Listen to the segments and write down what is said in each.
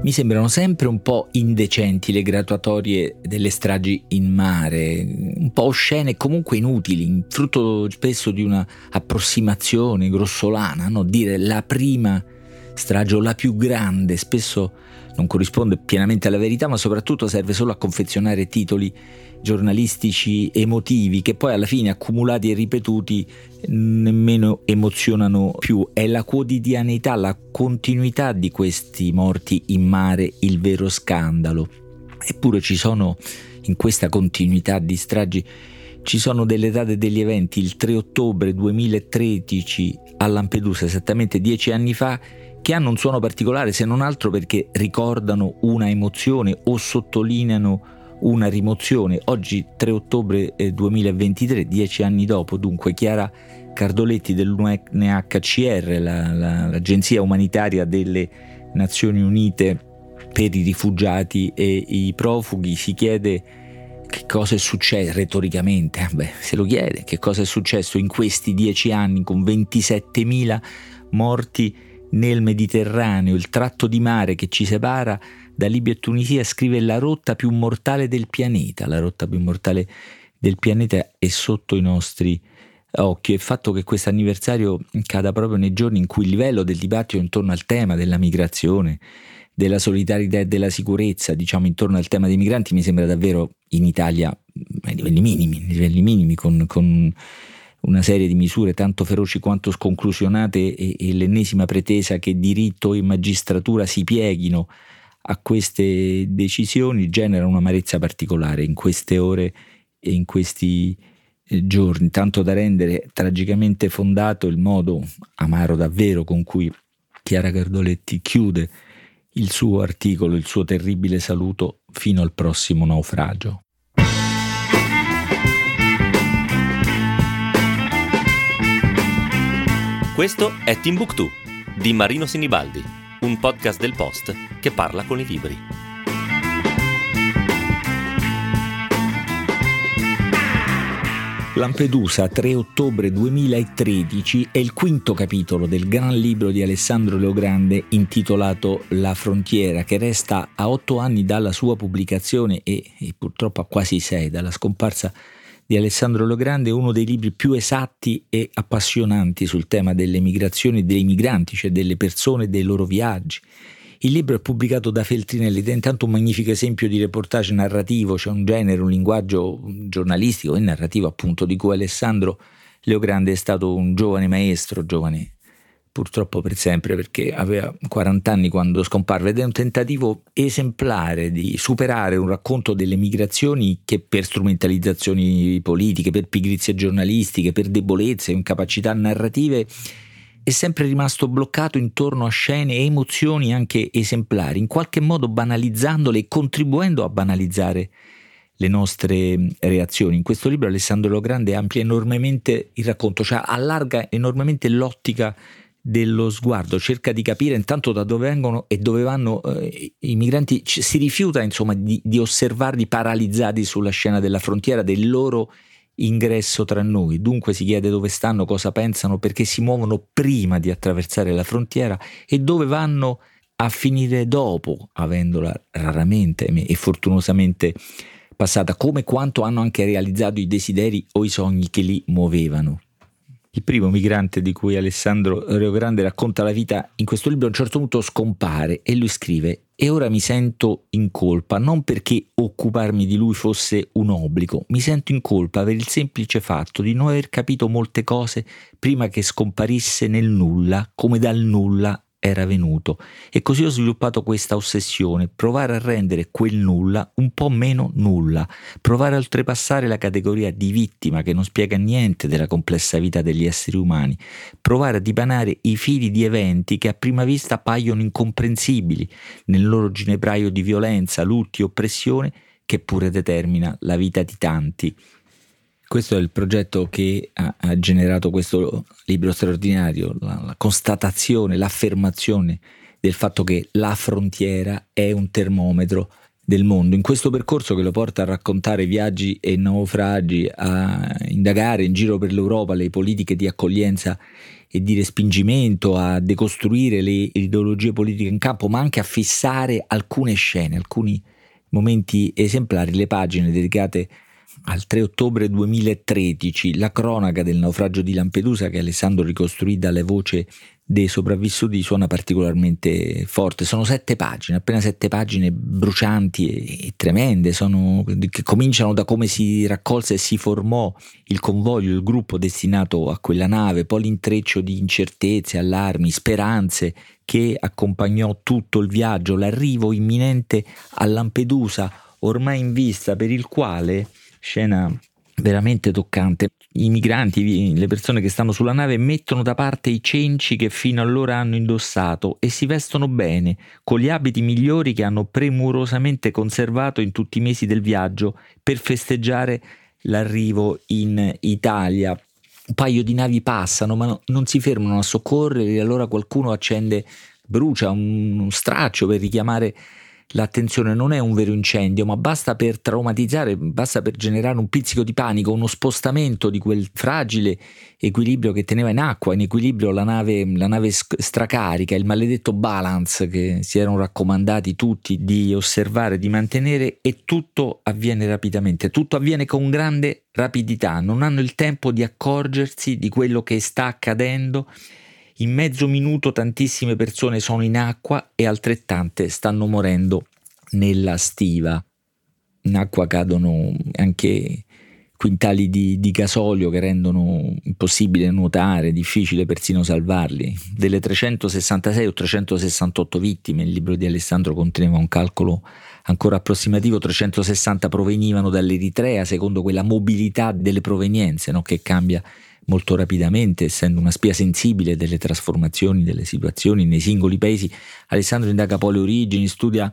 Mi sembrano sempre un po' indecenti le graduatorie delle stragi in mare, un po' oscene e comunque inutili, frutto spesso di una approssimazione grossolana, no? dire la prima strage o la più grande, spesso non corrisponde pienamente alla verità, ma soprattutto serve solo a confezionare titoli giornalistici emotivi che poi alla fine accumulati e ripetuti nemmeno emozionano più. È la quotidianità, la continuità di questi morti in mare il vero scandalo. Eppure ci sono in questa continuità di stragi ci sono delle date degli eventi, il 3 ottobre 2013 a Lampedusa, esattamente dieci anni fa, che hanno un suono particolare se non altro perché ricordano una emozione o sottolineano una rimozione. Oggi 3 ottobre 2023, dieci anni dopo, dunque Chiara Cardoletti dell'UNHCR, la, la, l'agenzia umanitaria delle Nazioni Unite per i rifugiati e i profughi, si chiede che cosa è successo retoricamente, eh, beh, se lo chiede, che cosa è successo in questi dieci anni con 27.000 morti nel Mediterraneo, il tratto di mare che ci separa da Libia e Tunisia, scrive la rotta più mortale del pianeta, la rotta più mortale del pianeta è sotto i nostri occhi. Il fatto che questo anniversario cada proprio nei giorni in cui il livello del dibattito intorno al tema della migrazione, della solidarietà e della sicurezza, diciamo intorno al tema dei migranti, mi sembra davvero in Italia ai livelli minimi, ai livelli minimi con, con una serie di misure tanto feroci quanto sconclusionate e, e l'ennesima pretesa che diritto e magistratura si pieghino a queste decisioni genera un'amarezza particolare in queste ore e in questi eh, giorni, tanto da rendere tragicamente fondato il modo amaro davvero con cui Chiara Cardoletti chiude il suo articolo, il suo terribile saluto fino al prossimo naufragio. Questo è Timbuktu di Marino Sinibaldi, un podcast del Post che parla con i libri. Lampedusa, 3 ottobre 2013, è il quinto capitolo del gran libro di Alessandro Leogrande intitolato La frontiera, che resta a otto anni dalla sua pubblicazione e, e purtroppo a quasi sei dalla scomparsa di Alessandro Logrande uno dei libri più esatti e appassionanti sul tema delle migrazioni dei migranti, cioè delle persone e dei loro viaggi. Il libro è pubblicato da Feltrinelli ed è intanto un magnifico esempio di reportage narrativo, c'è cioè un genere, un linguaggio giornalistico e narrativo appunto di cui Alessandro Leogrande è stato un giovane maestro, giovane purtroppo per sempre perché aveva 40 anni quando scomparve ed è un tentativo esemplare di superare un racconto delle migrazioni che per strumentalizzazioni politiche, per pigrizie giornalistiche, per debolezze, incapacità narrative è sempre rimasto bloccato intorno a scene e emozioni anche esemplari, in qualche modo banalizzandole e contribuendo a banalizzare le nostre reazioni. In questo libro Alessandro Logrande amplia enormemente il racconto, cioè allarga enormemente l'ottica dello sguardo, cerca di capire intanto da dove vengono e dove vanno eh, i migranti, C- si rifiuta insomma di, di, osservarli paralizzati sulla scena della frontiera del loro ingresso tra noi, dunque si chiede dove stanno, cosa pensano, perché si muovono prima di attraversare la frontiera e dove vanno a finire dopo, avendola raramente e fortunosamente passata, come quanto hanno anche realizzato i desideri o i sogni che li muovevano. Il primo migrante di cui Alessandro Reogrande racconta la vita in questo libro a un certo punto scompare e lui scrive e ora mi sento in colpa non perché occuparmi di lui fosse un obbligo, mi sento in colpa per il semplice fatto di non aver capito molte cose prima che scomparisse nel nulla, come dal nulla era venuto e così ho sviluppato questa ossessione, provare a rendere quel nulla un po' meno nulla, provare a oltrepassare la categoria di vittima che non spiega niente della complessa vita degli esseri umani, provare a dipanare i fili di eventi che a prima vista appaiono incomprensibili nel loro ginepraio di violenza, lutti, oppressione che pure determina la vita di tanti. Questo è il progetto che ha, ha generato questo libro straordinario, la, la constatazione, l'affermazione del fatto che la frontiera è un termometro del mondo. In questo percorso che lo porta a raccontare viaggi e naufragi, a indagare in giro per l'Europa le politiche di accoglienza e di respingimento, a decostruire le ideologie politiche in campo, ma anche a fissare alcune scene, alcuni momenti esemplari, le pagine dedicate al 3 ottobre 2013, la cronaca del naufragio di Lampedusa che Alessandro ricostruì dalle voci dei sopravvissuti suona particolarmente forte. Sono sette pagine, appena sette pagine brucianti e, e tremende, sono, che cominciano da come si raccolse e si formò il convoglio, il gruppo destinato a quella nave, poi l'intreccio di incertezze, allarmi, speranze che accompagnò tutto il viaggio, l'arrivo imminente a Lampedusa, ormai in vista, per il quale, scena veramente toccante. I migranti, le persone che stanno sulla nave, mettono da parte i cenci che fino allora hanno indossato e si vestono bene, con gli abiti migliori che hanno premurosamente conservato in tutti i mesi del viaggio per festeggiare l'arrivo in Italia. Un paio di navi passano, ma no, non si fermano a soccorrere, e allora qualcuno accende, brucia un, un straccio per richiamare l'attenzione non è un vero incendio, ma basta per traumatizzare, basta per generare un pizzico di panico, uno spostamento di quel fragile equilibrio che teneva in acqua, in equilibrio la nave, la nave stracarica, il maledetto balance che si erano raccomandati tutti di osservare, di mantenere e tutto avviene rapidamente, tutto avviene con grande rapidità, non hanno il tempo di accorgersi di quello che sta accadendo in mezzo minuto tantissime persone sono in acqua e altrettante stanno morendo nella stiva. In acqua cadono anche quintali di, di, gasolio che rendono impossibile nuotare, difficile persino salvarli. Delle 366 o 368 vittime, il libro di Alessandro conteneva un calcolo ancora approssimativo, 360 provenivano dall'Eritrea, secondo quella mobilità delle provenienze no? che cambia molto rapidamente, essendo una spia sensibile delle trasformazioni delle situazioni nei singoli paesi. Alessandro indaga poi le origini, studia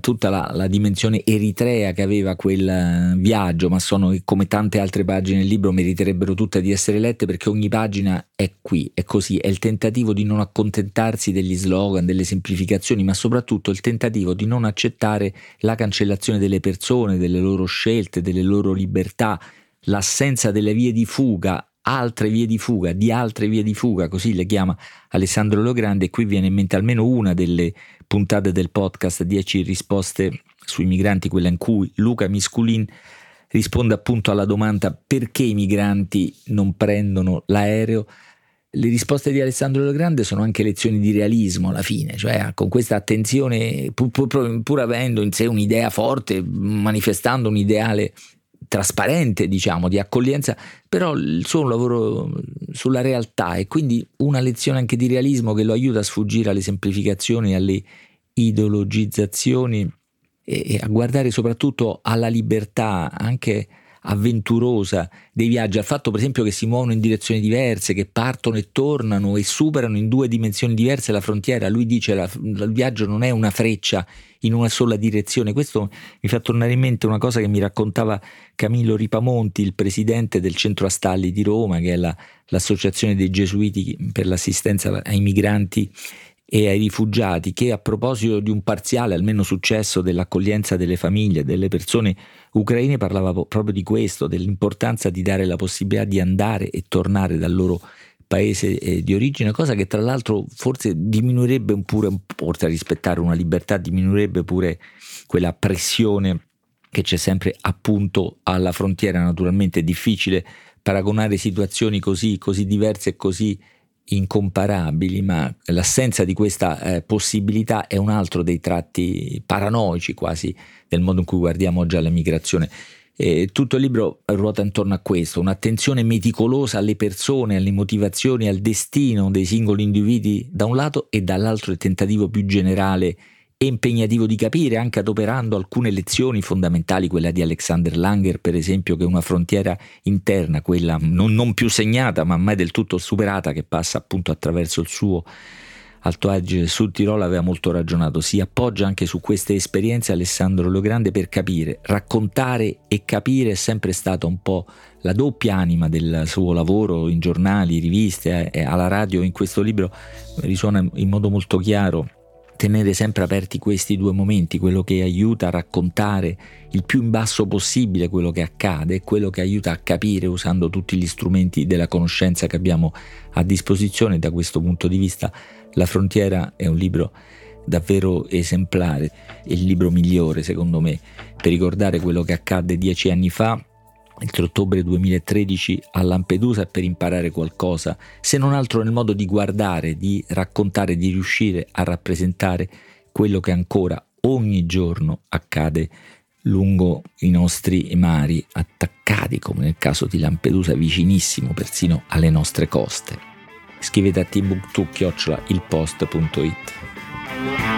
tutta la, la, dimensione eritrea che aveva quel eh, viaggio, ma sono come tante altre pagine del libro meriterebbero tutte di essere lette perché ogni pagina è qui, è così, è il tentativo di non accontentarsi degli slogan, delle semplificazioni, ma soprattutto il tentativo di non accettare la cancellazione delle persone, delle loro scelte, delle loro libertà, l'assenza delle vie di fuga altre vie di fuga, di altre vie di fuga, così le chiama Alessandro Logrande e qui viene in mente almeno una delle puntate del podcast 10 risposte sui migranti, quella in cui Luca Misculin risponde appunto alla domanda perché i migranti non prendono l'aereo. Le risposte di Alessandro Logrande sono anche lezioni di realismo alla fine, cioè con questa attenzione, pur, pur, pur avendo in sé un'idea forte, manifestando un ideale trasparente, diciamo, di accoglienza, però il suo è un lavoro sulla realtà e quindi una lezione anche di realismo che lo aiuta a sfuggire alle semplificazioni, alle ideologizzazioni e a guardare soprattutto alla libertà anche avventurosa dei viaggi, al fatto per esempio che si muovono in direzioni diverse, che partono e tornano e superano in due dimensioni diverse la frontiera. Lui dice che il viaggio non è una freccia in una sola direzione. Questo mi fa tornare in mente una cosa che mi raccontava Camillo Ripamonti, il presidente del Centro Astalli di Roma, che è la, l'associazione dei gesuiti per l'assistenza ai migranti e ai rifugiati che a proposito di un parziale almeno successo dell'accoglienza delle famiglie, delle persone ucraine, parlava proprio di questo, dell'importanza di dare la possibilità di andare e tornare dal loro paese eh, di origine, cosa che tra l'altro forse diminuirebbe pure, oltre a rispettare una libertà, diminuirebbe pure quella pressione che c'è sempre appunto alla frontiera. Naturalmente è difficile paragonare situazioni così, così diverse e così incomparabili, ma l'assenza di questa eh, possibilità è un altro dei tratti paranoici quasi del modo in cui guardiamo oggi alla migrazione. E tutto il libro ruota intorno a questo, un'attenzione meticolosa alle persone, alle motivazioni, al destino dei singoli individui da un lato e dall'altro il tentativo più generale e impegnativo di capire, anche adoperando alcune lezioni fondamentali, quella di Alexander Langer per esempio, che è una frontiera interna, quella non, non più segnata ma mai del tutto superata, che passa appunto attraverso il suo Alto Adige Sud Tirolo aveva molto ragionato, si appoggia anche su queste esperienze Alessandro Logrande per capire, raccontare e capire è sempre stata un po' la doppia anima del suo lavoro in giornali, riviste, eh, alla radio, in questo libro risuona in modo molto chiaro tenere sempre aperti questi due momenti, quello che aiuta a raccontare il più in basso possibile quello che accade e quello che aiuta a capire usando tutti gli strumenti della conoscenza che abbiamo a disposizione. Da questo punto di vista La frontiera è un libro davvero esemplare, è il libro migliore secondo me per ricordare quello che accadde dieci anni fa 3 ottobre 2013 a Lampedusa per imparare qualcosa, se non altro nel modo di guardare, di raccontare, di riuscire a rappresentare quello che ancora ogni giorno accade lungo i nostri mari, attaccati come nel caso di Lampedusa, vicinissimo persino alle nostre coste. Scrivete a timbuktu-ilpost.it